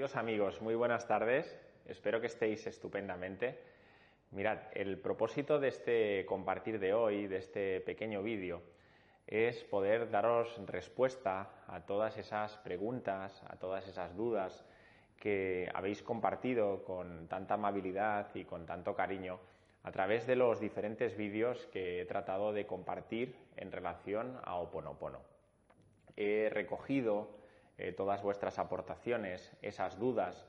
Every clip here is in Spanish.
Queridos amigos, muy buenas tardes. Espero que estéis estupendamente. Mirad, el propósito de este compartir de hoy, de este pequeño vídeo, es poder daros respuesta a todas esas preguntas, a todas esas dudas que habéis compartido con tanta amabilidad y con tanto cariño a través de los diferentes vídeos que he tratado de compartir en relación a Oponopono. He recogido eh, todas vuestras aportaciones, esas dudas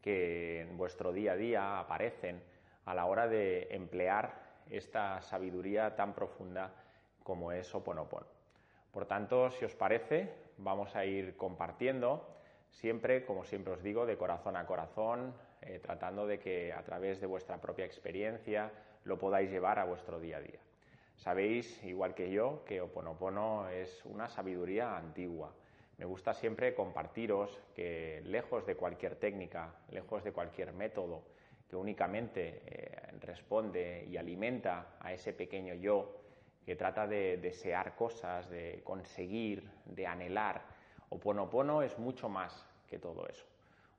que en vuestro día a día aparecen a la hora de emplear esta sabiduría tan profunda como es Oponopono. Por tanto, si os parece, vamos a ir compartiendo siempre, como siempre os digo, de corazón a corazón, eh, tratando de que a través de vuestra propia experiencia lo podáis llevar a vuestro día a día. Sabéis, igual que yo, que Oponopono es una sabiduría antigua me gusta siempre compartiros que lejos de cualquier técnica, lejos de cualquier método que únicamente eh, responde y alimenta a ese pequeño yo que trata de desear cosas, de conseguir, de anhelar, Oponopono es mucho más que todo eso.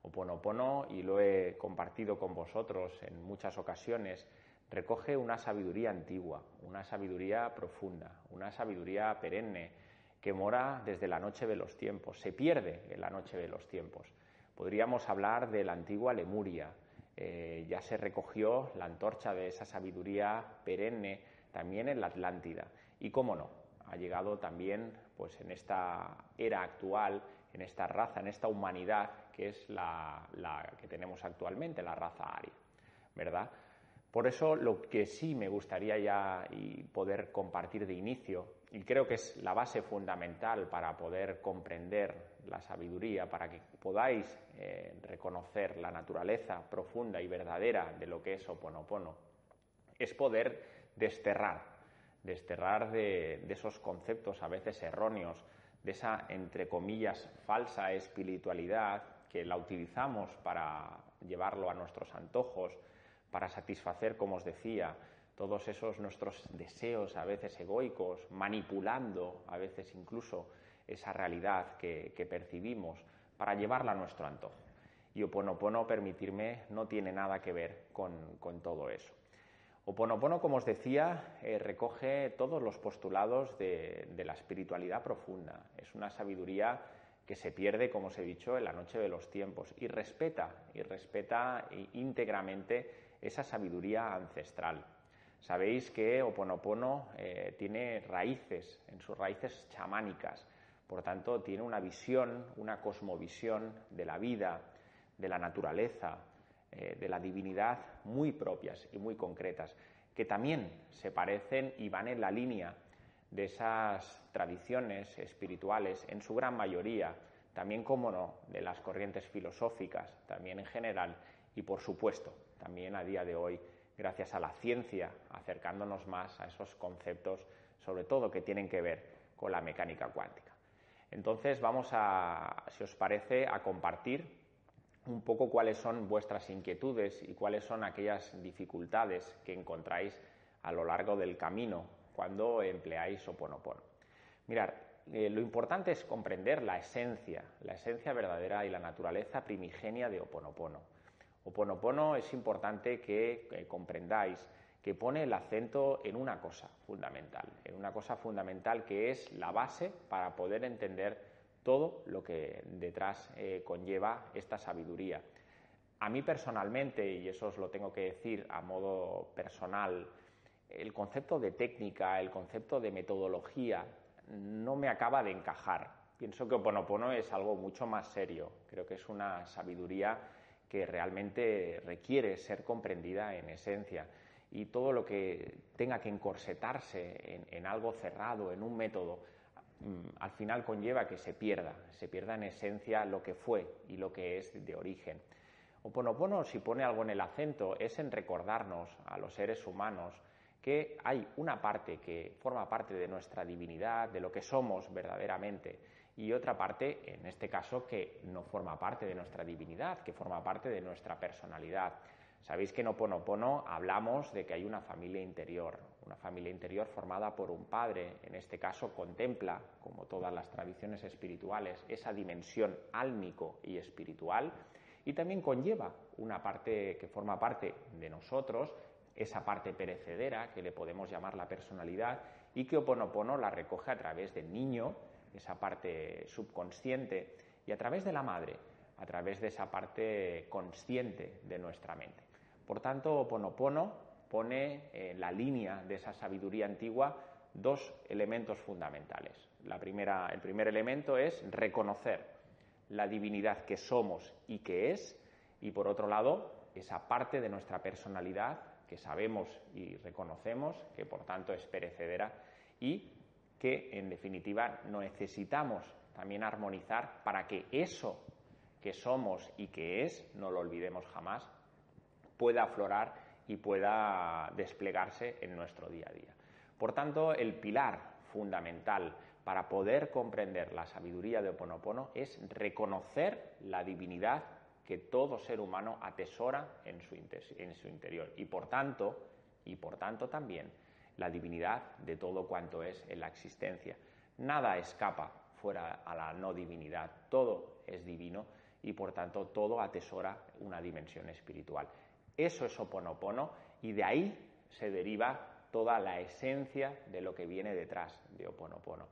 Oponopono, y lo he compartido con vosotros en muchas ocasiones, recoge una sabiduría antigua, una sabiduría profunda, una sabiduría perenne que mora desde la noche de los tiempos, se pierde en la noche de los tiempos. Podríamos hablar de la antigua Lemuria, eh, ya se recogió la antorcha de esa sabiduría perenne también en la Atlántida. Y cómo no, ha llegado también pues en esta era actual, en esta raza, en esta humanidad que es la, la que tenemos actualmente, la raza aria, ¿verdad? Por eso lo que sí me gustaría ya y poder compartir de inicio, y creo que es la base fundamental para poder comprender la sabiduría, para que podáis eh, reconocer la naturaleza profunda y verdadera de lo que es Oponopono, es poder desterrar, desterrar de, de esos conceptos a veces erróneos, de esa, entre comillas, falsa espiritualidad que la utilizamos para llevarlo a nuestros antojos, para satisfacer, como os decía, todos esos nuestros deseos a veces egoicos, manipulando a veces incluso esa realidad que, percibimos para llevarla a nuestro antojo. Y Oponopono, permitirme, no tiene nada que ver con, todo eso. Oponopono, como os decía, eh, recoge todos los postulados de, de la espiritualidad profunda. Es una sabiduría que se pierde, como os he dicho, en la noche de los tiempos y respeta, y respeta íntegramente esa sabiduría ancestral. Sabéis que Oponopono eh, tiene raíces, en sus raíces chamánicas, por tanto tiene una visión, una cosmovisión de la vida, de la naturaleza, eh, de la divinidad muy propias y muy concretas, que también se parecen y van en la línea de esas tradiciones espirituales, en su gran mayoría, también, como no, de las corrientes filosóficas, también en general, y por supuesto, también a día de hoy, gracias a la ciencia, acercándonos más a esos conceptos, sobre todo que tienen que ver con la mecánica cuántica. Entonces vamos a, si os parece, a compartir un poco cuáles son vuestras inquietudes y cuáles son aquellas dificultades que encontráis a lo largo del camino cuando empleáis Oponopono. Mirad, eh, lo importante es comprender la esencia, la esencia verdadera y la naturaleza primigenia de Oponopono. Oponopono es importante que comprendáis que pone el acento en una cosa fundamental, en una cosa fundamental que es la base para poder entender todo lo que detrás eh, conlleva esta sabiduría. A mí personalmente, y eso os lo tengo que decir a modo personal, el concepto de técnica, el concepto de metodología, no me acaba de encajar. Pienso que Oponopono es algo mucho más serio. Creo que es una sabiduría que realmente requiere ser comprendida en esencia. Y todo lo que tenga que encorsetarse en, algo cerrado, en un método, mm, al final conlleva que se pierda, se pierda en esencia lo que fue y lo que es de origen. Oponopono, si pone algo en el acento, es en recordarnos a los seres humanos que hay una parte que forma parte de nuestra divinidad, de lo que somos verdaderamente, y otra parte, en este caso, que no forma parte de nuestra divinidad, que forma parte de nuestra personalidad. Sabéis que en Oponopono hablamos de que hay una familia interior, una familia interior formada por un padre, en este caso contempla, como todas las tradiciones espirituales, esa dimensión álmico y espiritual y también conlleva una parte que forma parte de nosotros, esa parte perecedera que le podemos llamar la personalidad y que Oponopono la recoge a través del niño, esa parte subconsciente, y a través de la madre, a través de esa parte consciente de nuestra mente. Por tanto, Oponopono pone en la línea de esa sabiduría antigua dos elementos fundamentales. La primera, el primer elemento es reconocer la divinidad que somos y que es, y por otro lado, esa parte de nuestra personalidad que sabemos y reconocemos, que por tanto es perecedera y que en definitiva necesitamos también armonizar para que eso que somos y que es, no lo olvidemos jamás, pueda aflorar y pueda desplegarse en nuestro día a día. Por tanto, el pilar fundamental para poder comprender la sabiduría de Oponopono es reconocer la divinidad que todo ser humano atesora en su, en su interior y por tanto, y por tanto también la divinidad de todo cuanto es en la existencia. Nada escapa fuera a la no divinidad, todo es divino y por tanto todo atesora una dimensión espiritual. Eso es Oponopono y de ahí se deriva toda la esencia de lo que viene detrás de Oponopono.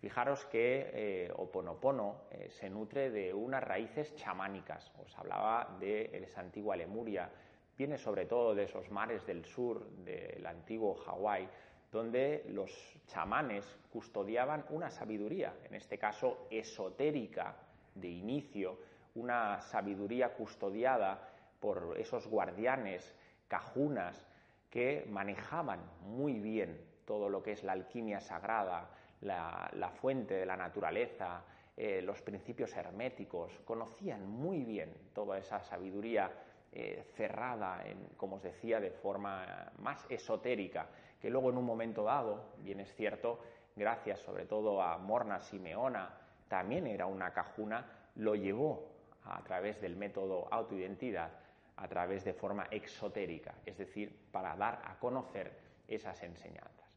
Fijaros que eh, Oponopono eh, se nutre de unas raíces chamánicas. Os hablaba de esa antigua Lemuria, viene sobre todo de esos mares del sur, del antiguo Hawái, donde los chamanes custodiaban una sabiduría, en este caso esotérica, de inicio, una sabiduría custodiada por esos guardianes, cajunas, que manejaban muy bien todo lo que es la alquimia sagrada, la, fuente de la naturaleza, eh, los principios herméticos, conocían muy bien toda esa sabiduría eh, cerrada, como os decía, de forma más esotérica, que luego en un momento dado, bien es cierto, gracias sobre todo a Morna Simeona, también era una cajuna, lo llevó a través del método autoidentidad, a través de forma exotérica, es decir, para dar a conocer esas enseñanzas.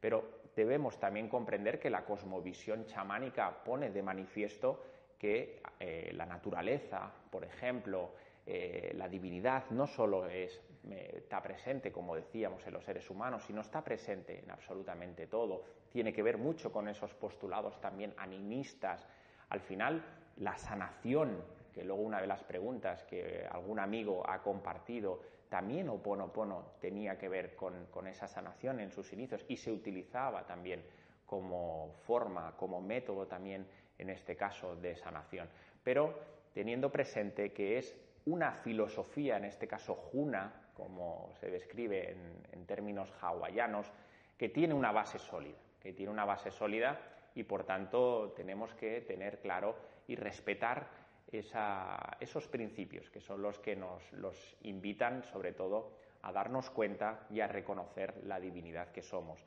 Pero debemos también comprender que la cosmovisión chamánica pone de manifiesto que eh, la naturaleza, por ejemplo, eh, la divinidad no solo es, está presente, como decíamos, en los seres humanos, sino está presente en absolutamente todo. Tiene que ver mucho con esos postulados también animistas. Al final, la sanación, que luego una de las preguntas que algún amigo ha compartido, también Oponopono tenía que ver con esa sanación en sus inicios y se utilizaba también como forma, como método también en este caso de sanación. Pero teniendo presente que es una filosofía, en este caso juna, como se describe en, términos hawaianos, que tiene una base sólida, que tiene una base sólida y por tanto tenemos que tener claro y respetar esos principios, que son los que nos los invitan sobre todo a darnos cuenta y a reconocer la divinidad que somos.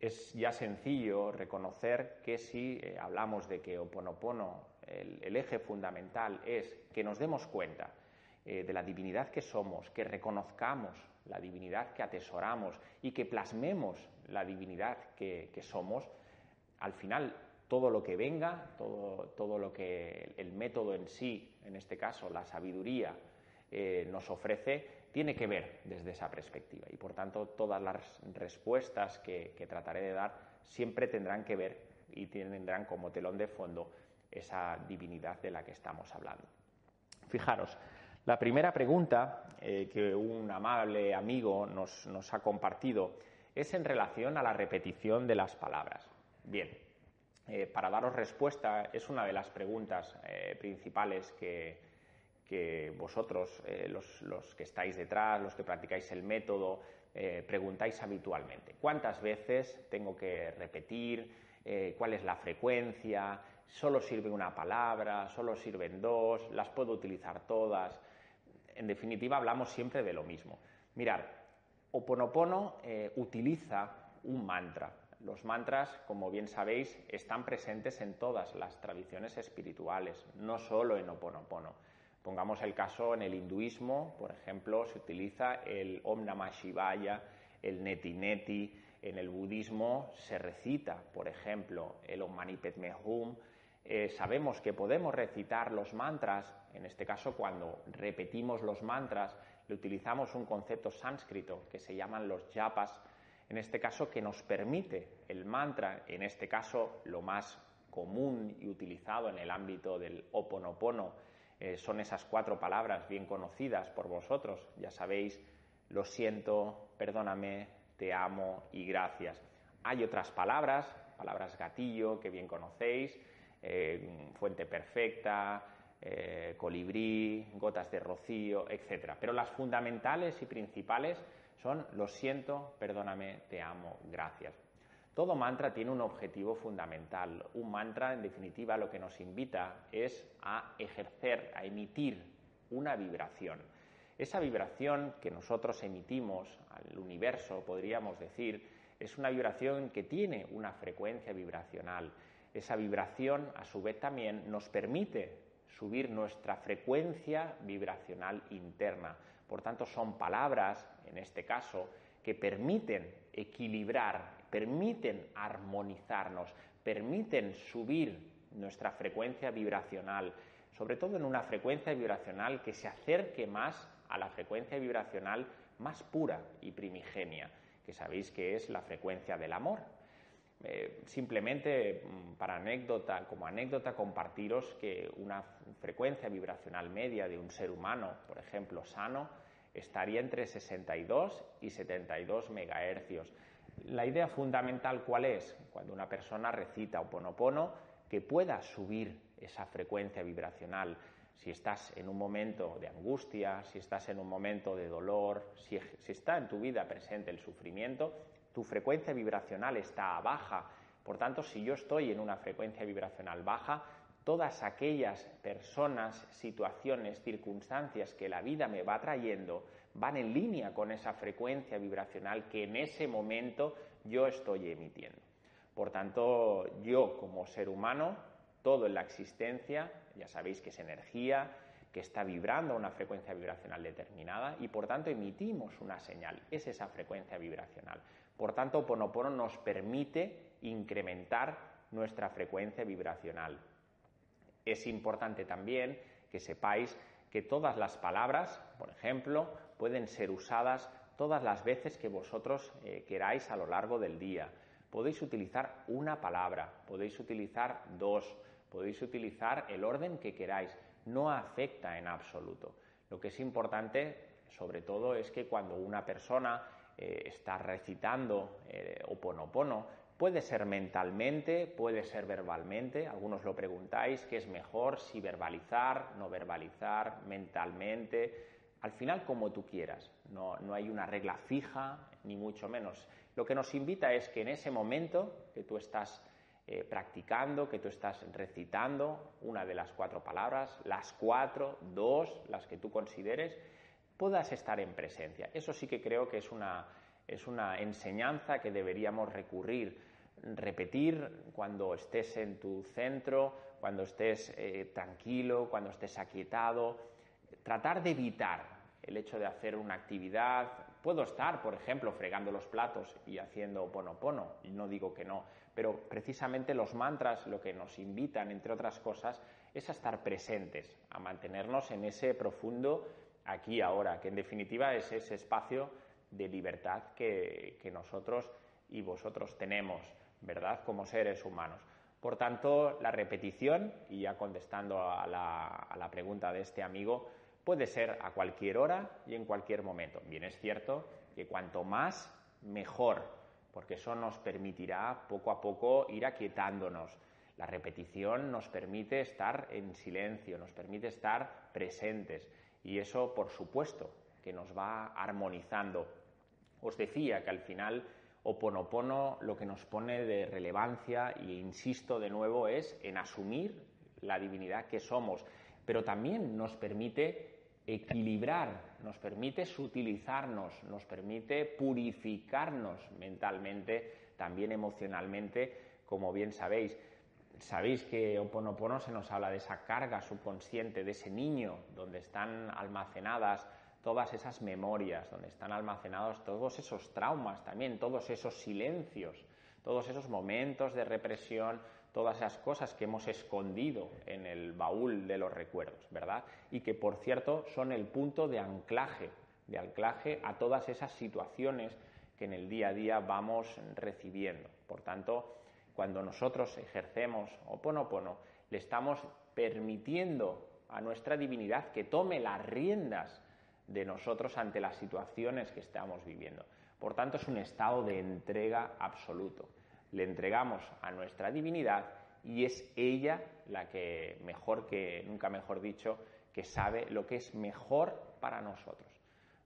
Es ya sencillo reconocer que si eh, hablamos de que Oponopono el, eje fundamental es que nos demos cuenta eh, de la divinidad que somos, que reconozcamos la divinidad que atesoramos y que plasmemos la divinidad que, somos, al final todo lo que venga, todo, lo que el método en sí, en este caso la sabiduría, eh, nos ofrece, tiene que ver desde esa perspectiva. Y por tanto, todas las respuestas que, que trataré de dar siempre tendrán que ver y tendrán como telón de fondo esa divinidad de la que estamos hablando. Fijaros, la primera pregunta eh, que un amable amigo nos, ha compartido es en relación a la repetición de las palabras. Bien, eh, para daros respuesta, es una de las preguntas eh, principales que, vosotros, los, los, que estáis detrás, los que practicáis el método, preguntáis habitualmente. ¿Cuántas veces tengo que repetir? ¿Cuál es la frecuencia? Solo sirve una palabra, solo sirven dos, las puedo utilizar todas. En definitiva, hablamos siempre de lo mismo. Mirad, Oponopono eh, utiliza un mantra. Los mantras, como bien sabéis, están presentes en todas las tradiciones espirituales, no solo en Oponopono. Pongamos el caso en el hinduismo, por ejemplo, se utiliza el Om Namah Shivaya, el neti neti. En el budismo se recita, por ejemplo, el Om Mani. Eh, sabemos que podemos recitar los mantras, en este caso cuando repetimos los mantras, le utilizamos un concepto sánscrito que se llaman los yapas, en este caso que nos permite el mantra, en este caso lo más común y utilizado en el ámbito del oponopono, eh, son esas cuatro palabras bien conocidas por vosotros, ya sabéis, lo siento, perdóname, te amo y gracias. Hay otras palabras, palabras gatillo que bien conocéis, eh, fuente perfecta, eh, colibrí, gotas de rocío, etc. Pero las fundamentales y principales son lo siento, perdóname, te amo, gracias. Todo mantra tiene un objetivo fundamental. Un mantra, en definitiva, lo que nos invita es a ejercer, a emitir una vibración. Esa vibración que nosotros emitimos al universo, podríamos decir, es una vibración que tiene una frecuencia vibracional. Esa vibración, a su vez, también nos permite subir nuestra frecuencia vibracional interna. Por tanto, son palabras, en este caso, que permiten equilibrar, permiten armonizarnos, permiten subir nuestra frecuencia vibracional, sobre todo en una frecuencia vibracional que se acerque más a la frecuencia vibracional más pura y primigenia, que sabéis que es la frecuencia del amor, eh, simplemente mm, para anécdota, como anécdota, compartiros que una frecuencia vibracional media de un ser humano, por ejemplo, sano, estaría entre 62 y 72 megahercios. La idea fundamental, ¿cuál es? Cuando una persona recita o ponopono, que pueda subir esa frecuencia vibracional. Si estás en un momento de angustia, si estás en un momento de dolor, si está en tu vida presente el sufrimiento, tu frecuencia vibracional está baja. Por tanto, si yo estoy en una frecuencia vibracional baja, todas aquellas personas, situaciones, circunstancias que la vida me va trayendo van en línea con esa frecuencia vibracional que en ese momento yo estoy emitiendo. Por tanto, yo como ser humano, todo en la existencia, ya sabéis que es energía, que está vibrando a una frecuencia vibracional determinada y por tanto emitimos una señal, es esa frecuencia vibracional. Por tanto, Ponopono nos permite incrementar nuestra frecuencia vibracional. Es importante también que sepáis que todas las palabras, por ejemplo, pueden ser usadas todas las veces que vosotros eh, queráis a lo largo del día. Podéis utilizar una palabra, podéis utilizar dos, podéis utilizar el orden que queráis. No afecta en absoluto. Lo que es importante, sobre todo, es que cuando una persona eh, está recitando eh, Oponopono. Puede ser mentalmente, puede ser verbalmente. Algunos lo preguntáis, ¿qué es mejor? Si verbalizar, no verbalizar, mentalmente. Al final, como tú quieras. No, hay una regla fija, ni mucho menos. Lo que nos invita es que en ese momento que tú estás eh, practicando, que tú estás recitando una de las cuatro palabras, las cuatro, dos, las que tú consideres, puedas estar en presencia. Eso sí que creo que es una, es una enseñanza que deberíamos recurrir, repetir cuando estés en tu centro, cuando estés eh, tranquilo, cuando estés aquietado, tratar de evitar el hecho de hacer una actividad. Puedo estar, por ejemplo, fregando los platos y haciendo ponopono, y no digo que no, pero precisamente los mantras lo que nos invitan, entre otras cosas, es a estar presentes, a mantenernos en ese profundo aquí ahora, que en definitiva es ese espacio de libertad que, nosotros y vosotros tenemos, ¿verdad?, como seres humanos. Por tanto, la repetición, y ya contestando a la, pregunta de este amigo, puede ser a cualquier hora y en cualquier momento. Bien es cierto que cuanto más, mejor, porque eso nos permitirá poco a poco ir aquietándonos. La repetición nos permite estar en silencio, nos permite estar presentes. Y eso, por supuesto, que nos va armonizando. Os decía que al final Oponopono lo que nos pone de relevancia, e insisto de nuevo, es en asumir la divinidad que somos, pero también nos permite equilibrar, nos permite sutilizarnos, nos permite purificarnos mentalmente, también emocionalmente, como bien sabéis. Sabéis que Oponopono se nos habla de esa carga subconsciente, de ese niño, donde están almacenadas todas esas memorias, donde están almacenados todos esos traumas también, todos esos silencios, todos esos momentos de represión, todas esas cosas que hemos escondido en el baúl de los recuerdos, ¿verdad? Y que, por cierto, son el punto de anclaje, de anclaje a todas esas situaciones que en el día a día vamos recibiendo. Por tanto, cuando nosotros ejercemos Oponopono, le estamos permitiendo a nuestra divinidad que tome las riendas de nosotros ante las situaciones que estamos viviendo. Por tanto, es un estado de entrega absoluto. Le entregamos a nuestra divinidad y es ella la que, mejor que, nunca mejor dicho, que sabe lo que es mejor para nosotros.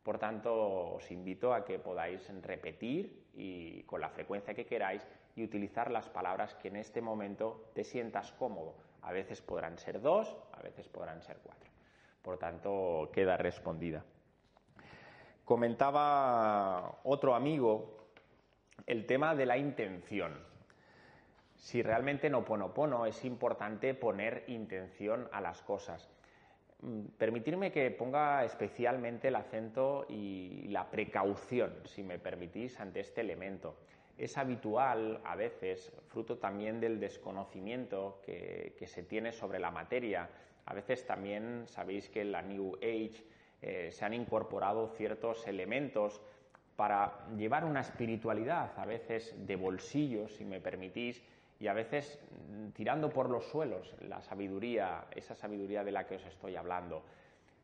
Por tanto, os invito a que podáis repetir y con la frecuencia que queráis y utilizar las palabras que en este momento te sientas cómodo. A veces podrán ser dos, a veces podrán ser cuatro. Por tanto, queda respondida. Comentaba otro amigo el tema de la intención. Si realmente no pono es importante poner intención a las cosas. Mm, permitirme que ponga especialmente el acento y la precaución, si me permitís, ante este elemento. Es habitual, a veces, fruto también del desconocimiento que, se tiene sobre la materia. A veces también sabéis que en la New Age eh, se han incorporado ciertos elementos para llevar una espiritualidad, a veces de bolsillo, si me permitís, y a veces tirando por los suelos la sabiduría, esa sabiduría de la que os estoy hablando.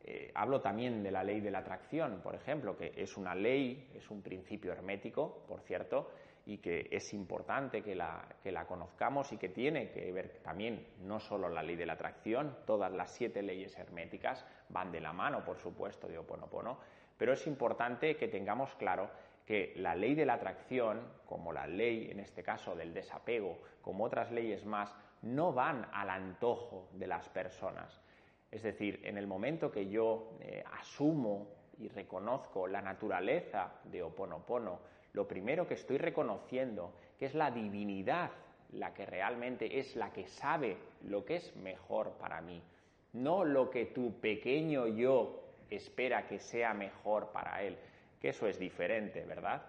Eh, hablo también de la ley de la atracción, por ejemplo, que es una ley, es un principio hermético, por cierto, y que es importante que la, que la conozcamos y que tiene que ver también no solo la ley de la atracción, todas las siete leyes herméticas van de la mano, por supuesto, de Oponopono, pero es importante que tengamos claro que la ley de la atracción, como la ley en este caso del desapego, como otras leyes más, no van al antojo de las personas. Es decir, en el momento que yo eh, asumo y reconozco la naturaleza de Oponopono, lo primero que estoy reconociendo que es la divinidad la que realmente es la que sabe lo que es mejor para mí, no lo que tu pequeño yo espera que sea mejor para él que eso es diferente, ¿verdad?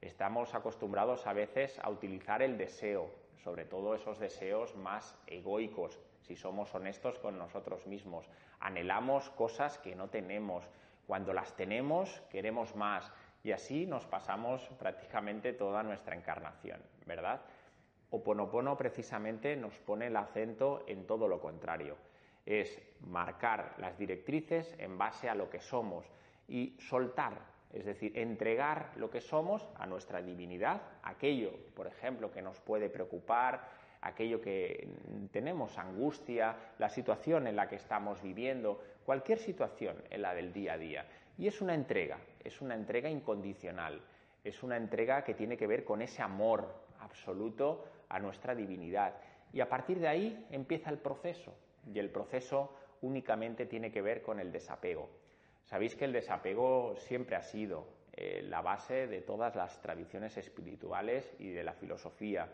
Estamos acostumbrados a veces a utilizar el deseo, sobre todo esos deseos más egoicos, si somos honestos con nosotros mismos. Anhelamos cosas que no tenemos. Cuando las tenemos, queremos más. Y así nos pasamos prácticamente toda nuestra encarnación, ¿verdad? Oponopono precisamente nos pone el acento en todo lo contrario. Es marcar las directrices en base a lo que somos y soltar es decir, entregar lo que somos a nuestra divinidad, aquello, por ejemplo, que nos puede preocupar, aquello que tenemos angustia, la situación en la que estamos viviendo, cualquier situación en la del día a día. Y es una entrega, es una entrega incondicional, es una entrega que tiene que ver con ese amor absoluto a nuestra divinidad. Y a partir de ahí empieza el proceso, y el proceso únicamente tiene que ver con el desapego. Sabéis que el desapego siempre ha sido eh, la base de todas las tradiciones espirituales y de la filosofía.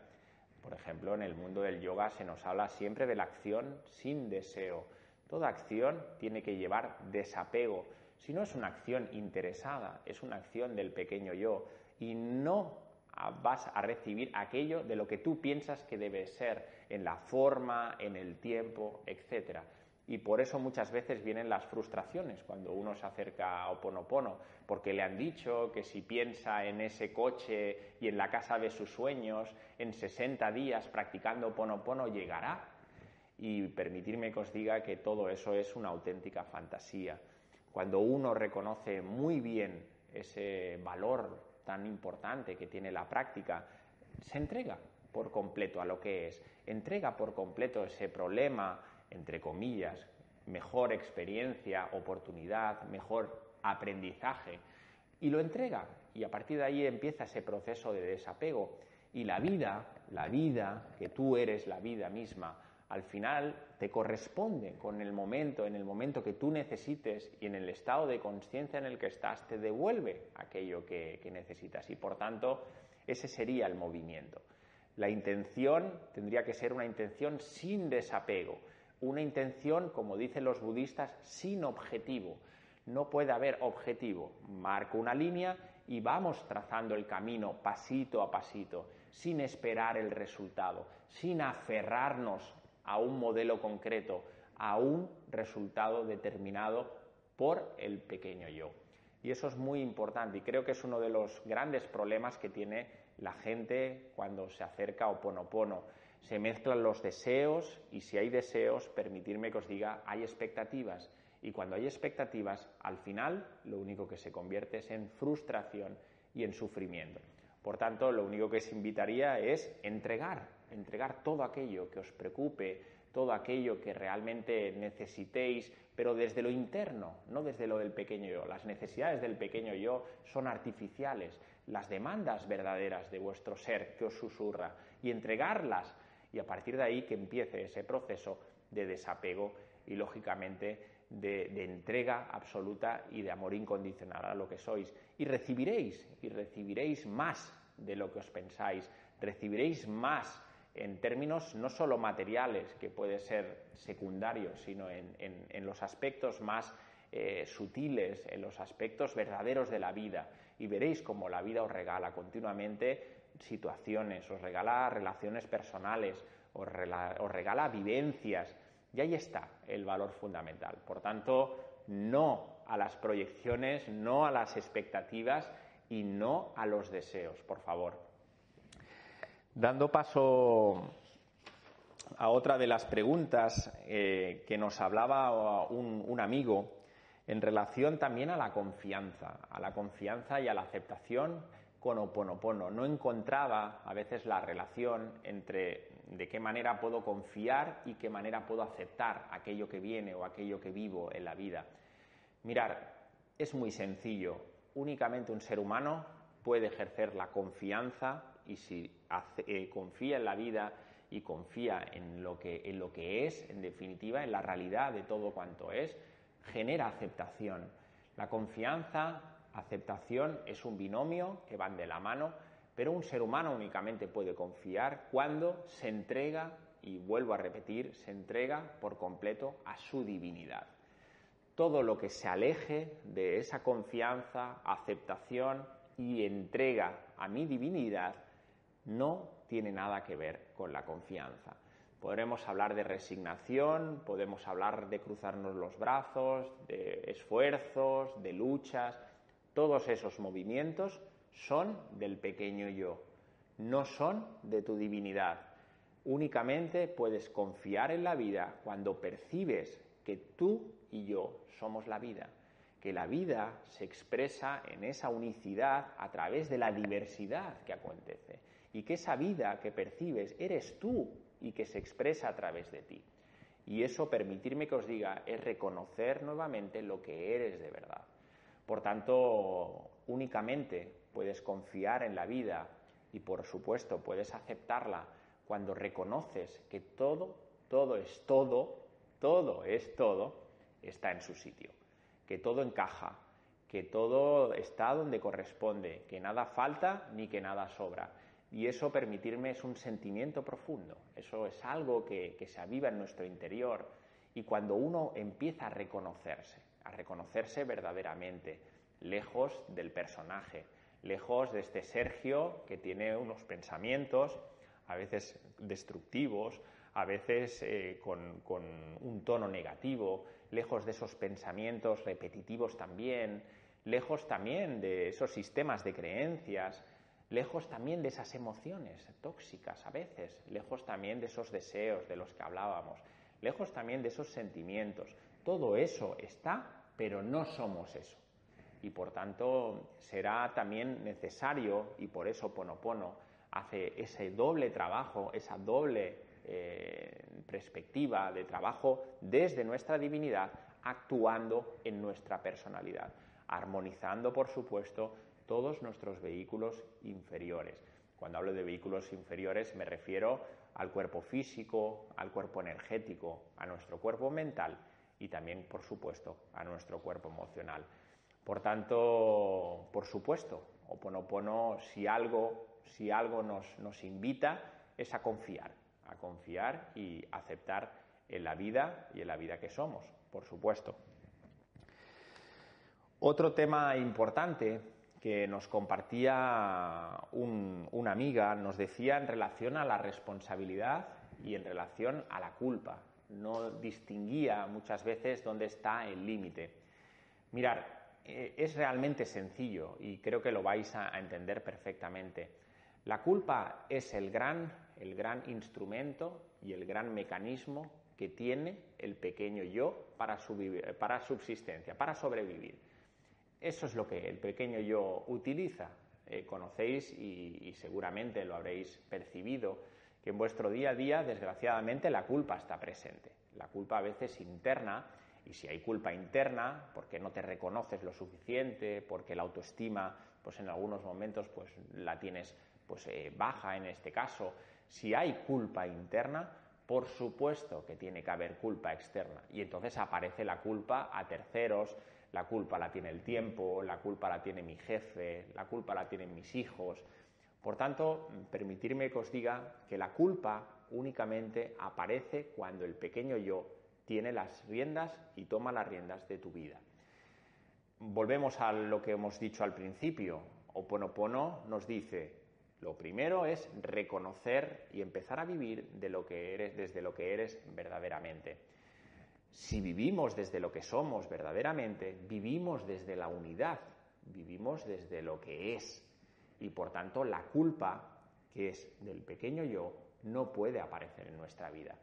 Por ejemplo, en el mundo del yoga se nos habla siempre de la acción sin deseo. Toda acción tiene que llevar desapego. Si no es una acción interesada, es una acción del pequeño yo y no vas a recibir aquello de lo que tú piensas que debe ser en la forma, en el tiempo, etcétera. Y por eso muchas veces vienen las frustraciones cuando uno se acerca a Oponopono, porque le han dicho que si piensa en ese coche y en la casa de sus sueños, en 60 días practicando Oponopono llegará. Y permitirme que os diga que todo eso es una auténtica fantasía. Cuando uno reconoce muy bien ese valor tan importante que tiene la práctica, se entrega por completo a lo que es, entrega por completo ese problema, entre comillas, mejor experiencia, oportunidad, mejor aprendizaje, y lo entrega. Y a partir de ahí empieza ese proceso de desapego. Y la vida, la vida, que tú eres la vida misma, al final te corresponde con el momento, en el momento que tú necesites y en el estado de conciencia en el que estás, te devuelve aquello que, que necesitas. Y por tanto, ese sería el movimiento. La intención tendría que ser una intención sin desapego, una intención, como dicen los budistas, sin objetivo. No puede haber objetivo. Marco una línea y vamos trazando el camino pasito a pasito, sin esperar el resultado, sin aferrarnos a un modelo concreto, a un resultado determinado por el pequeño yo. Y eso es muy importante y creo que es uno de los grandes problemas que tiene la gente cuando se acerca a Oponopono. Se mezclan los deseos y si hay deseos, permitirme que os diga, hay expectativas. Y cuando hay expectativas, al final lo único que se convierte es en frustración y en sufrimiento. Por tanto, lo único que os invitaría es entregar, entregar todo aquello que os preocupe, todo aquello que realmente necesitéis, pero desde lo interno, no desde lo del pequeño yo. Las necesidades del pequeño yo son artificiales, las demandas verdaderas de vuestro ser que os susurra y entregarlas y a partir de ahí que empiece ese proceso de desapego y lógicamente de, entrega absoluta y de amor incondicional a lo que sois. Y recibiréis, y recibiréis más de lo que os pensáis, recibiréis más en términos no solo materiales, que puede ser secundario, sino en, los aspectos más eh, sutiles, en los aspectos verdaderos de la vida. Y veréis cómo la vida os regala continuamente situaciones, os regala relaciones personales, os, regala vivencias. Y ahí está el valor fundamental. Por tanto, no a las proyecciones, no a las expectativas y no a los deseos, por favor. Dando paso a otra de las preguntas eh, que nos hablaba un, amigo en relación también a la confianza, a la confianza y a la aceptación con Oponopono. No encontraba a veces la relación entre de qué manera puedo confiar y qué manera puedo aceptar aquello que viene o aquello que vivo en la vida. Mirar, es muy sencillo. Únicamente un ser humano puede ejercer la confianza y si eh, confía en la vida y confía en lo, que, en lo que es, en definitiva, en la realidad de todo cuanto es, genera aceptación. La confianza, aceptación es un binomio que van de la mano, pero un ser humano únicamente puede confiar cuando se entrega, y vuelvo a repetir, se entrega por completo a su divinidad. Todo lo que se aleje de esa confianza, aceptación y entrega a mi divinidad no tiene nada que ver con la confianza. Podremos hablar de resignación, podemos hablar de cruzarnos los brazos, de esfuerzos, de luchas. Todos esos movimientos son del pequeño yo, no son de tu divinidad. Únicamente puedes confiar en la vida cuando percibes que tú y yo somos la vida, que la vida se expresa en esa unicidad a través de la diversidad que acontece y que esa vida que percibes eres tú y que se expresa a través de ti. Y eso, permitirme que os diga, es reconocer nuevamente lo que eres de verdad. Por tanto, únicamente puedes confiar en la vida y, por supuesto, puedes aceptarla cuando reconoces que todo, todo es todo, todo es todo, está en su sitio, que todo encaja, que todo está donde corresponde, que nada falta ni que nada sobra. Y eso, permitirme, es un sentimiento profundo, eso es algo que, se aviva en nuestro interior. Y cuando uno empieza a reconocerse, a reconocerse verdaderamente, lejos del personaje, lejos de este Sergio que tiene unos pensamientos a veces destructivos, a veces eh, con, con, un tono negativo, lejos de esos pensamientos repetitivos también, lejos también de esos sistemas de creencias lejos también de esas emociones tóxicas a veces, lejos también de esos deseos de los que hablábamos, lejos también de esos sentimientos. Todo eso está, pero no somos eso. Y por tanto será también necesario, y por eso Ponopono hace ese doble trabajo, esa doble eh, perspectiva de trabajo desde nuestra divinidad, actuando en nuestra personalidad, armonizando, por supuesto, todos nuestros vehículos inferiores. Cuando hablo de vehículos inferiores me refiero al cuerpo físico, al cuerpo energético, a nuestro cuerpo mental y también, por supuesto, a nuestro cuerpo emocional. Por tanto, por supuesto, Oponopono, si algo, si algo nos, nos invita, es a confiar, a confiar y aceptar en la vida y en la vida que somos, por supuesto. Otro tema importante que nos compartía una amiga nos decía en relación a la responsabilidad y en relación a la culpa. No distinguía muchas veces dónde está el límite. Mirar, eh, es realmente sencillo y creo que lo vais a, entender perfectamente. La culpa es el gran, el gran instrumento y el gran mecanismo que tiene el pequeño yo para, para subsistencia, para sobrevivir. Eso es lo que el pequeño yo utiliza. Eh, conocéis y, seguramente lo habréis percibido, que en vuestro día a día, desgraciadamente, la culpa está presente. La culpa a veces interna, y si hay culpa interna, porque no te reconoces lo suficiente, porque la autoestima, pues en algunos momentos, pues la tienes pues, eh, baja en este caso. Si hay culpa interna, por supuesto que tiene que haber culpa externa. Y entonces aparece la culpa a terceros, la culpa la tiene el tiempo, la culpa la tiene mi jefe, la culpa la tienen mis hijos. Por tanto, permitirme que os diga que la culpa únicamente aparece cuando el pequeño yo tiene las riendas y toma las riendas de tu vida. Volvemos a lo que hemos dicho al principio. Oponopono nos dice, lo primero es reconocer y empezar a vivir de lo que eres, desde lo que eres verdaderamente. Si vivimos desde lo que somos verdaderamente, vivimos desde la unidad, vivimos desde lo que es. Y por tanto, la culpa, que es del pequeño yo, no puede aparecer en nuestra vida.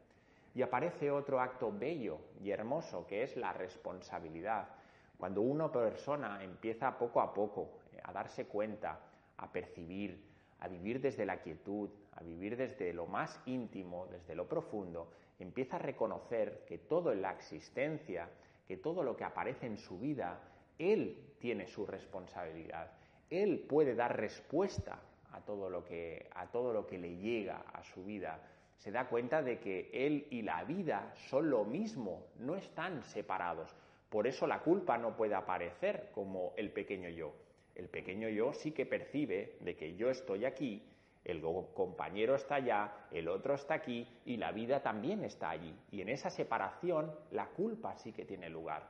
Y aparece otro acto bello y hermoso, que es la responsabilidad. Cuando una persona empieza poco a poco eh, a darse cuenta, a percibir, a vivir desde la quietud, a vivir desde lo más íntimo, desde lo profundo, empieza a reconocer que todo en la existencia, que todo lo que aparece en su vida, él tiene su responsabilidad. Él puede dar respuesta a todo lo que, a todo lo que le llega a su vida. Se da cuenta de que él y la vida son lo mismo, no están separados. Por eso la culpa no puede aparecer como el pequeño yo. El pequeño yo sí que percibe de que yo estoy aquí el compañero está allá, el otro está aquí y la vida también está allí. Y en esa separación la culpa sí que tiene lugar.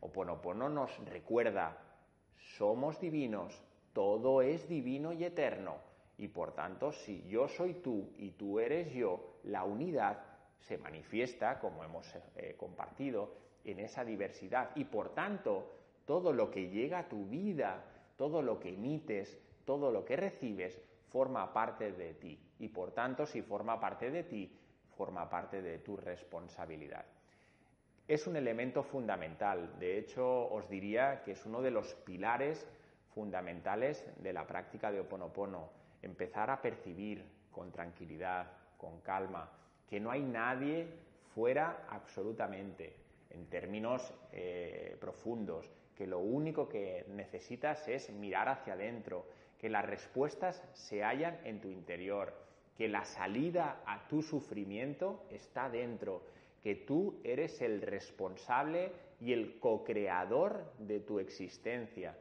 Oponopono nos recuerda, somos divinos, todo es divino y eterno. Y por tanto, si yo soy tú y tú eres yo, la unidad se manifiesta, como hemos eh, compartido, en esa diversidad. Y por tanto, todo lo que llega a tu vida, todo lo que emites, todo lo que recibes, forma parte de ti y por tanto si forma parte de ti, forma parte de tu responsabilidad. Es un elemento fundamental, de hecho os diría que es uno de los pilares fundamentales de la práctica de Oponopono, empezar a percibir con tranquilidad, con calma, que no hay nadie fuera absolutamente, en términos eh, profundos, que lo único que necesitas es mirar hacia adentro, que las respuestas se hallan en tu interior, que la salida a tu sufrimiento está dentro, que tú eres el responsable y el co-creador de tu existencia.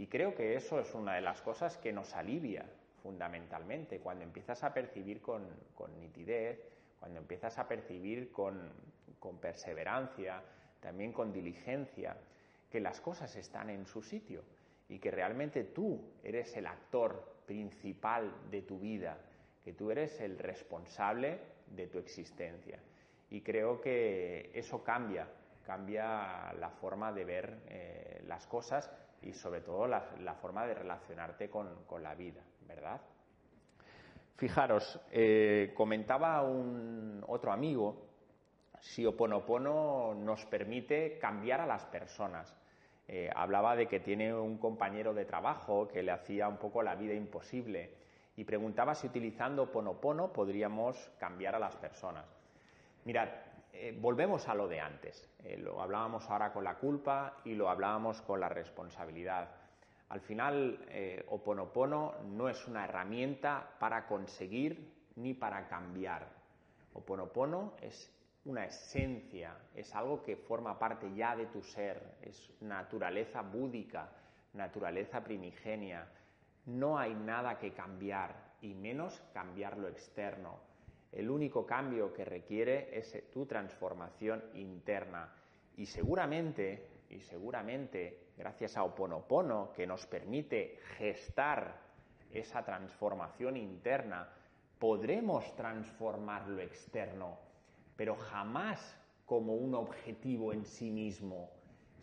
Y creo que eso es una de las cosas que nos alivia fundamentalmente, cuando empiezas a percibir con, nitidez, cuando empiezas a percibir con, perseverancia, también con diligencia, que las cosas están en su sitio y que realmente tú eres el actor principal de tu vida, que tú eres el responsable de tu existencia. Y creo que eso cambia, cambia la forma de ver eh, las cosas y sobre todo la, forma de relacionarte con, la vida, ¿verdad? Fijaros, eh, comentaba un otro amigo si Oponopono nos permite cambiar a las personas. Eh, hablaba de que tiene un compañero de trabajo que le hacía un poco la vida imposible y preguntaba si utilizando Ponopono podríamos cambiar a las personas. Mirad, eh, volvemos a lo de antes. Eh, lo hablábamos ahora con la culpa y lo hablábamos con la responsabilidad. Al final, Oponopono no es una herramienta para conseguir ni para cambiar. Oponopono es una esencia, es algo que forma parte ya de tu ser, es naturaleza búdica, naturaleza primigenia. No hay nada que cambiar y menos cambiar lo externo. El único cambio que requiere es tu transformación interna y seguramente y seguramente gracias a Oponopono, que nos permite gestar esa transformación interna, podremos transformar lo externo, pero jamás como un objetivo en sí mismo.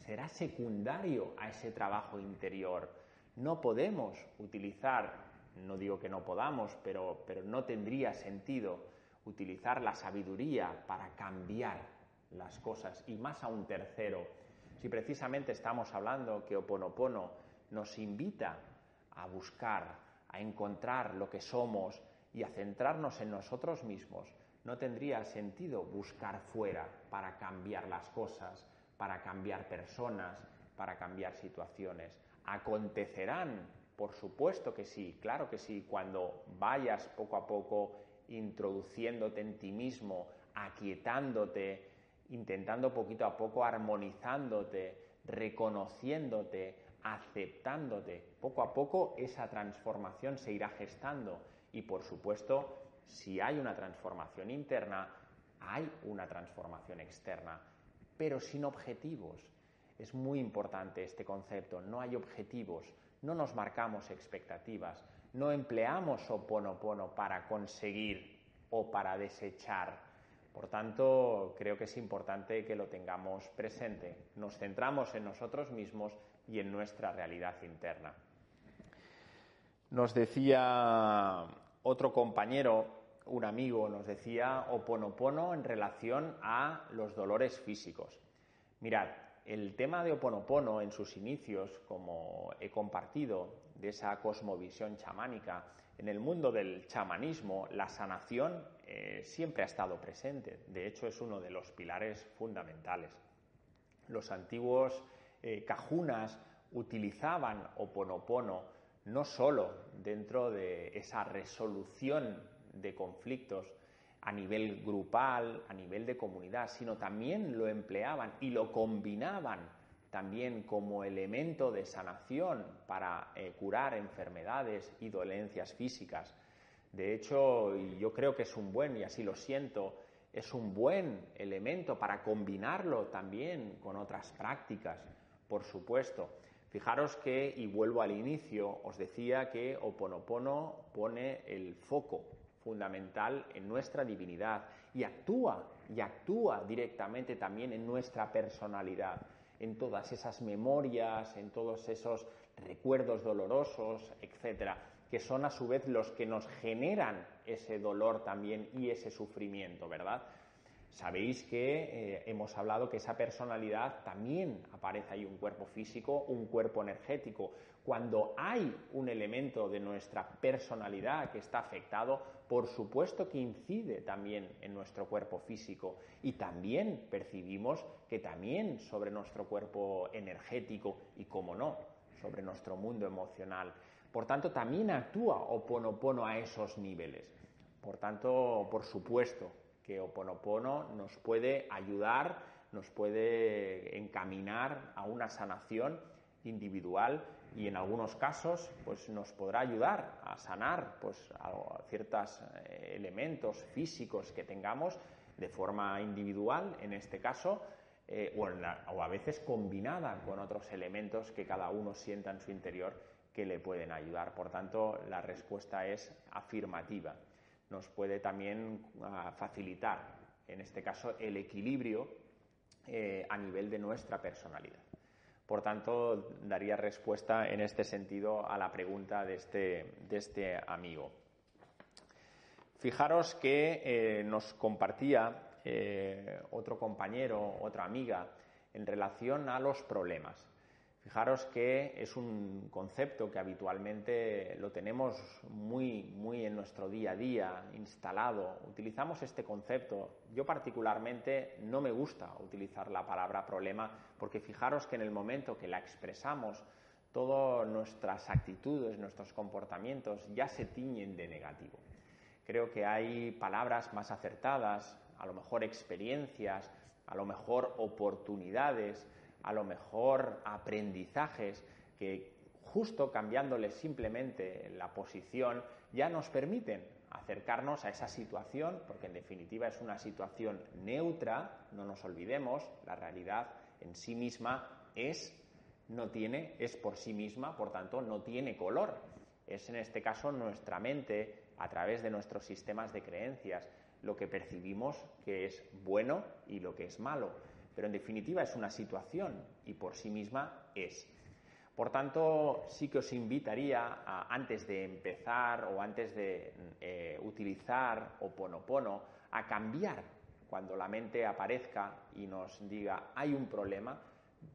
Será secundario a ese trabajo interior. No podemos utilizar, no digo que no podamos, pero, pero no tendría sentido utilizar la sabiduría para cambiar las cosas y más a un tercero. Si precisamente estamos hablando que Oponopono nos invita a buscar, a encontrar lo que somos y a centrarnos en nosotros mismos, no tendría sentido buscar fuera para cambiar las cosas, para cambiar personas, para cambiar situaciones. Acontecerán, por supuesto que sí, claro que sí, cuando vayas poco a poco introduciéndote en ti mismo, aquietándote, intentando poquito a poco armonizándote, reconociéndote, aceptándote. Poco a poco esa transformación se irá gestando y por supuesto, si hay una transformación interna, hay una transformación externa, pero sin objetivos. Es muy importante este concepto, no hay objetivos, no nos marcamos expectativas, no empleamos oponopono para conseguir o para desechar. Por tanto, creo que es importante que lo tengamos presente. Nos centramos en nosotros mismos y en nuestra realidad interna. Nos decía otro compañero, un amigo, nos decía oponopono en relación a los dolores físicos. Mirad, el tema de oponopono en sus inicios, como he compartido, de esa cosmovisión chamánica, en el mundo del chamanismo, la sanación eh, siempre ha estado presente. De hecho, es uno de los pilares fundamentales. Los antiguos eh, cajunas utilizaban oponopono no solo dentro de esa resolución de conflictos a nivel grupal, a nivel de comunidad, sino también lo empleaban y lo combinaban también como elemento de sanación para eh, curar enfermedades y dolencias físicas. De hecho, yo creo que es un buen, y así lo siento, es un buen elemento para combinarlo también con otras prácticas, por supuesto. Fijaros que, y vuelvo al inicio, os decía que Oponopono pone el foco fundamental en nuestra divinidad y actúa, y actúa directamente también en nuestra personalidad, en todas esas memorias, en todos esos recuerdos dolorosos, etcétera, que son a su vez los que nos generan ese dolor también y ese sufrimiento, ¿verdad? Sabéis que eh, hemos hablado que esa personalidad también aparece ahí un cuerpo físico, un cuerpo energético. Cuando hay un elemento de nuestra personalidad que está afectado, por supuesto que incide también en nuestro cuerpo físico y también percibimos que también sobre nuestro cuerpo energético y, como no, sobre nuestro mundo emocional. Por tanto, también actúa Oponopono a esos niveles. Por tanto, por supuesto, que Oponopono nos puede ayudar, nos puede encaminar a una sanación individual y en algunos casos pues nos podrá ayudar a sanar pues ciertos eh, elementos físicos que tengamos de forma individual en este caso eh, o, o a veces combinada con otros elementos que cada uno sienta en su interior que le pueden ayudar. Por tanto, la respuesta es afirmativa nos puede también ah, facilitar, en este caso, el equilibrio eh, a nivel de nuestra personalidad. Por tanto, daría respuesta en este sentido a la pregunta de este, este amigo. Fijaros que eh, nos compartía eh, otro compañero, otra amiga, en relación a los problemas. Fijaros que es un concepto que habitualmente lo tenemos muy, muy en nuestro día a día, instalado. Utilizamos este concepto. Yo particularmente no me gusta utilizar la palabra problema porque fijaros que en el momento que la expresamos, todas nuestras actitudes, nuestros comportamientos ya se tiñen de negativo. Creo que hay palabras más acertadas, a lo mejor experiencias, a lo mejor oportunidades, a lo mejor aprendizajes que justo cambiándoles simplemente la posición ya nos permiten acercarnos a esa situación, porque en definitiva es una situación neutra, no nos olvidemos, la realidad en sí misma es no tiene, es por sí misma, por tanto, no tiene color. Es en este caso nuestra mente, a través de nuestros sistemas de creencias, lo que percibimos que es bueno y lo que es malo. Pero en definitiva es una situación y por sí misma es. Por tanto, sí que os invitaría, antes de empezar o antes de eh, utilizar Oponopono, a cambiar cuando la mente aparezca y nos diga hay un problema,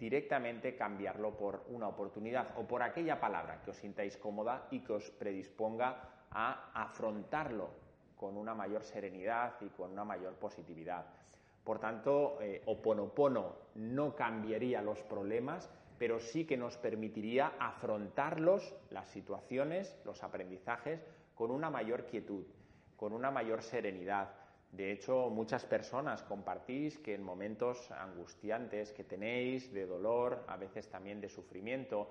directamente cambiarlo por una oportunidad o por aquella palabra que os sintáis cómoda y que os predisponga a afrontarlo con una mayor serenidad y con una mayor positividad. Por tanto, eh, Oponopono no cambiaría los problemas, pero sí que nos permitiría afrontarlos, las situaciones, los aprendizajes, con una mayor quietud, con una mayor serenidad, de hecho, muchas personas compartís que en momentos angustiantes que tenéis, de dolor, a veces también de sufrimiento,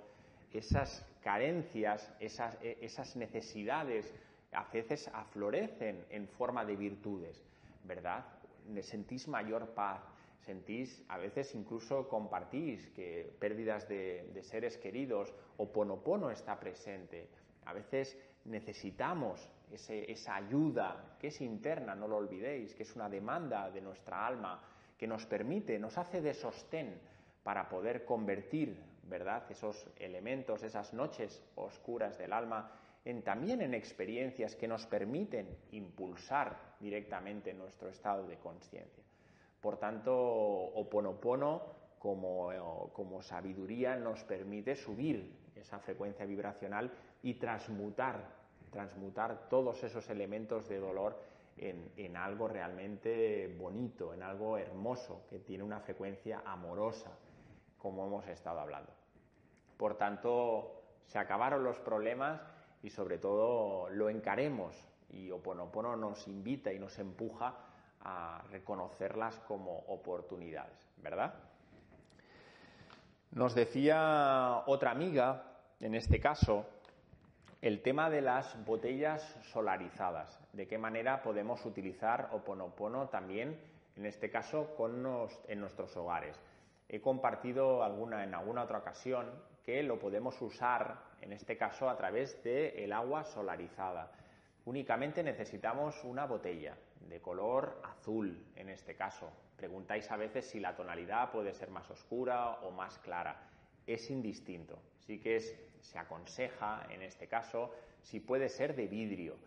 esas carencias, esas, e, esas necesidades, a veces aflorecen en forma de virtudes, ¿verdad? Sentís mayor paz, sentís, a veces incluso compartís que pérdidas de, seres queridos o ponopono está presente. A veces necesitamos esa ayuda que es interna, no lo olvidéis, que es una demanda de nuestra alma, que nos permite, nos hace de sostén para poder convertir, ¿verdad?, esos elementos, esas noches oscuras del alma, en, también en experiencias que nos permiten impulsar directamente nuestro estado de conciencia. Por tanto, Oponopono como, como sabiduría nos permite subir esa frecuencia vibracional y transmutar transmutar todos esos elementos de dolor en, algo realmente bonito, en algo hermoso, que tiene una frecuencia amorosa, como hemos estado hablando. Por tanto, se acabaron los problemas y sobre todo lo encaremos y Oponopono nos invita y nos empuja a reconocerlas como oportunidades, ¿verdad? Nos decía otra amiga, en este caso, el tema de las botellas solarizadas. ¿De qué manera podemos utilizar Oponopono también, en este caso, en nuestros hogares? He compartido alguna, en alguna otra ocasión que lo podemos usar, en este caso, a través del agua solarizada. Únicamente necesitamos una botella de color azul, en este caso. Preguntáis a veces si la tonalidad puede ser más oscura o más clara. Es indistinto. Sí que se aconseja en este caso si puede ser de vidrio,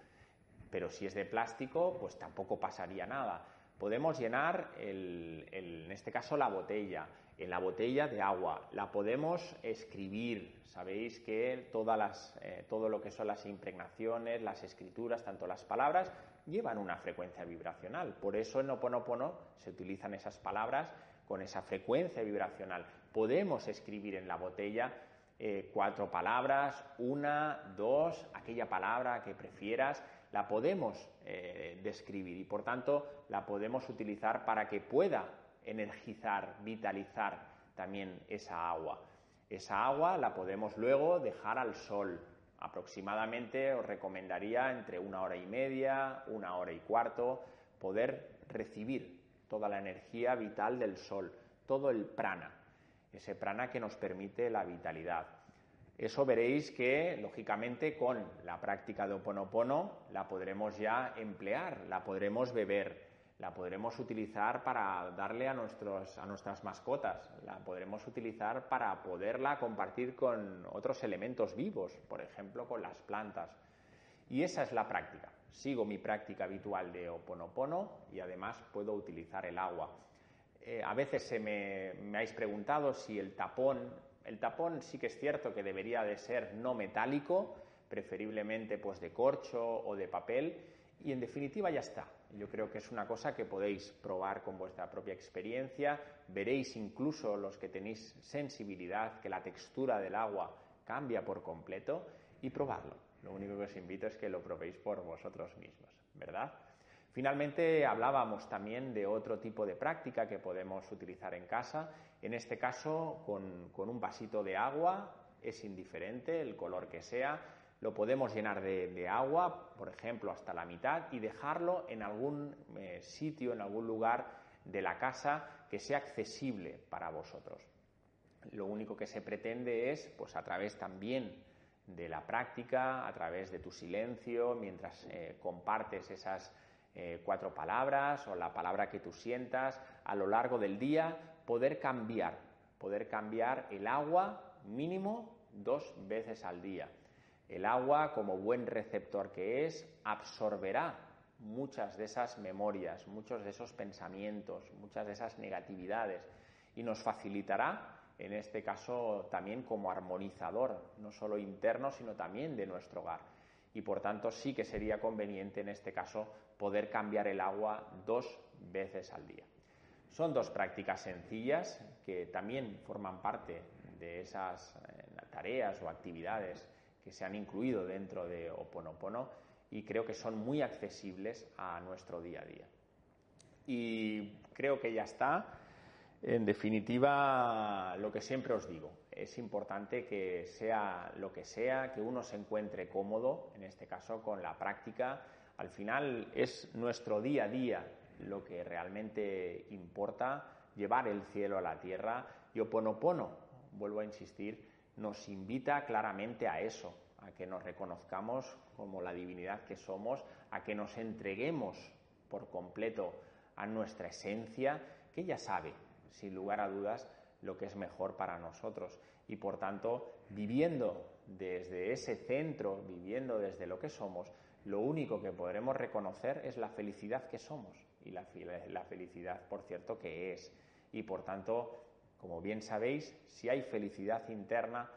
pero si es de plástico, pues tampoco pasaría nada. Podemos llenar, en este caso, la botella, en la botella de agua. La podemos escribir. Sabéis que todas las, eh, todo lo que son las impregnaciones, las escrituras, tanto las palabras, llevan una frecuencia vibracional. Por eso en Oponopono se utilizan esas palabras con esa frecuencia vibracional. Podemos escribir en la botella eh, cuatro palabras, una, dos, aquella palabra que prefieras, la podemos eh, describir y por tanto la podemos utilizar para que pueda energizar, vitalizar también esa agua. Esa agua la podemos luego dejar al sol. Aproximadamente os recomendaría entre una hora y media, una hora y cuarto, poder recibir toda la energía vital del sol, todo el prana ese prana que nos permite la vitalidad. Eso veréis que, lógicamente, con la práctica de Oponopono la podremos ya emplear, la podremos beber, la podremos utilizar para darle a, nuestros, a nuestras mascotas, la podremos utilizar para poderla compartir con otros elementos vivos, por ejemplo, con las plantas. Y esa es la práctica. Sigo mi práctica habitual de Oponopono y además puedo utilizar el agua. Eh, a veces se me, me habéis preguntado si el tapón, el tapón sí que es cierto que debería de ser no metálico, preferiblemente pues de corcho o de papel, y en definitiva ya está. Yo creo que es una cosa que podéis probar con vuestra propia experiencia. Veréis incluso los que tenéis sensibilidad que la textura del agua cambia por completo y probarlo. Lo único que os invito es que lo probéis por vosotros mismos, ¿verdad? Finalmente hablábamos también de otro tipo de práctica que podemos utilizar en casa, en este caso con, un vasito de agua, es indiferente el color que sea, lo podemos llenar de, agua, por ejemplo, hasta la mitad y dejarlo en algún eh, sitio, en algún lugar de la casa que sea accesible para vosotros. Lo único que se pretende es, pues a través también de la práctica, a través de tu silencio, mientras eh, compartes esas eh, cuatro palabras o la palabra que tú sientas a lo largo del día, poder cambiar, poder cambiar el agua mínimo dos veces al día. El agua, como buen receptor que es, absorberá muchas de esas memorias, muchos de esos pensamientos, muchas de esas negatividades y nos facilitará, en este caso, también como armonizador, no solo interno, sino también de nuestro hogar y por tanto sí que sería conveniente en este caso poder cambiar el agua dos veces al día. Son dos prácticas sencillas que también forman parte de esas eh, tareas o actividades que se han incluido dentro de Oponopono y creo que son muy accesibles a nuestro día a día. Y creo que ya está. En definitiva, lo que siempre os digo, es importante que sea lo que sea, que uno se encuentre cómodo, en este caso con la práctica. Al final es nuestro día a día lo que realmente importa, llevar el cielo a la tierra. Y Oponopono, vuelvo a insistir, nos invita claramente a eso, a que nos reconozcamos como la divinidad que somos, a que nos entreguemos por completo a nuestra esencia, que ella sabe sin lugar a dudas, lo que es mejor para nosotros. Y por tanto, viviendo desde ese centro, viviendo desde lo que somos, lo único que podremos reconocer es la felicidad que somos y la, la felicidad, por cierto, que es. Y por tanto, como bien sabéis, si hay felicidad interna,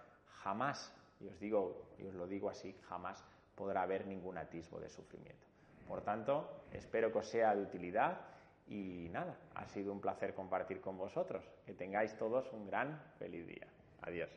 jamás, y os digo, y os lo digo así, jamás podrá haber ningún atisbo de sufrimiento. Por tanto, espero que os sea de utilidad y nada, ha sido un placer compartir con vosotros. Que tengáis todos un gran feliz día. Adiós.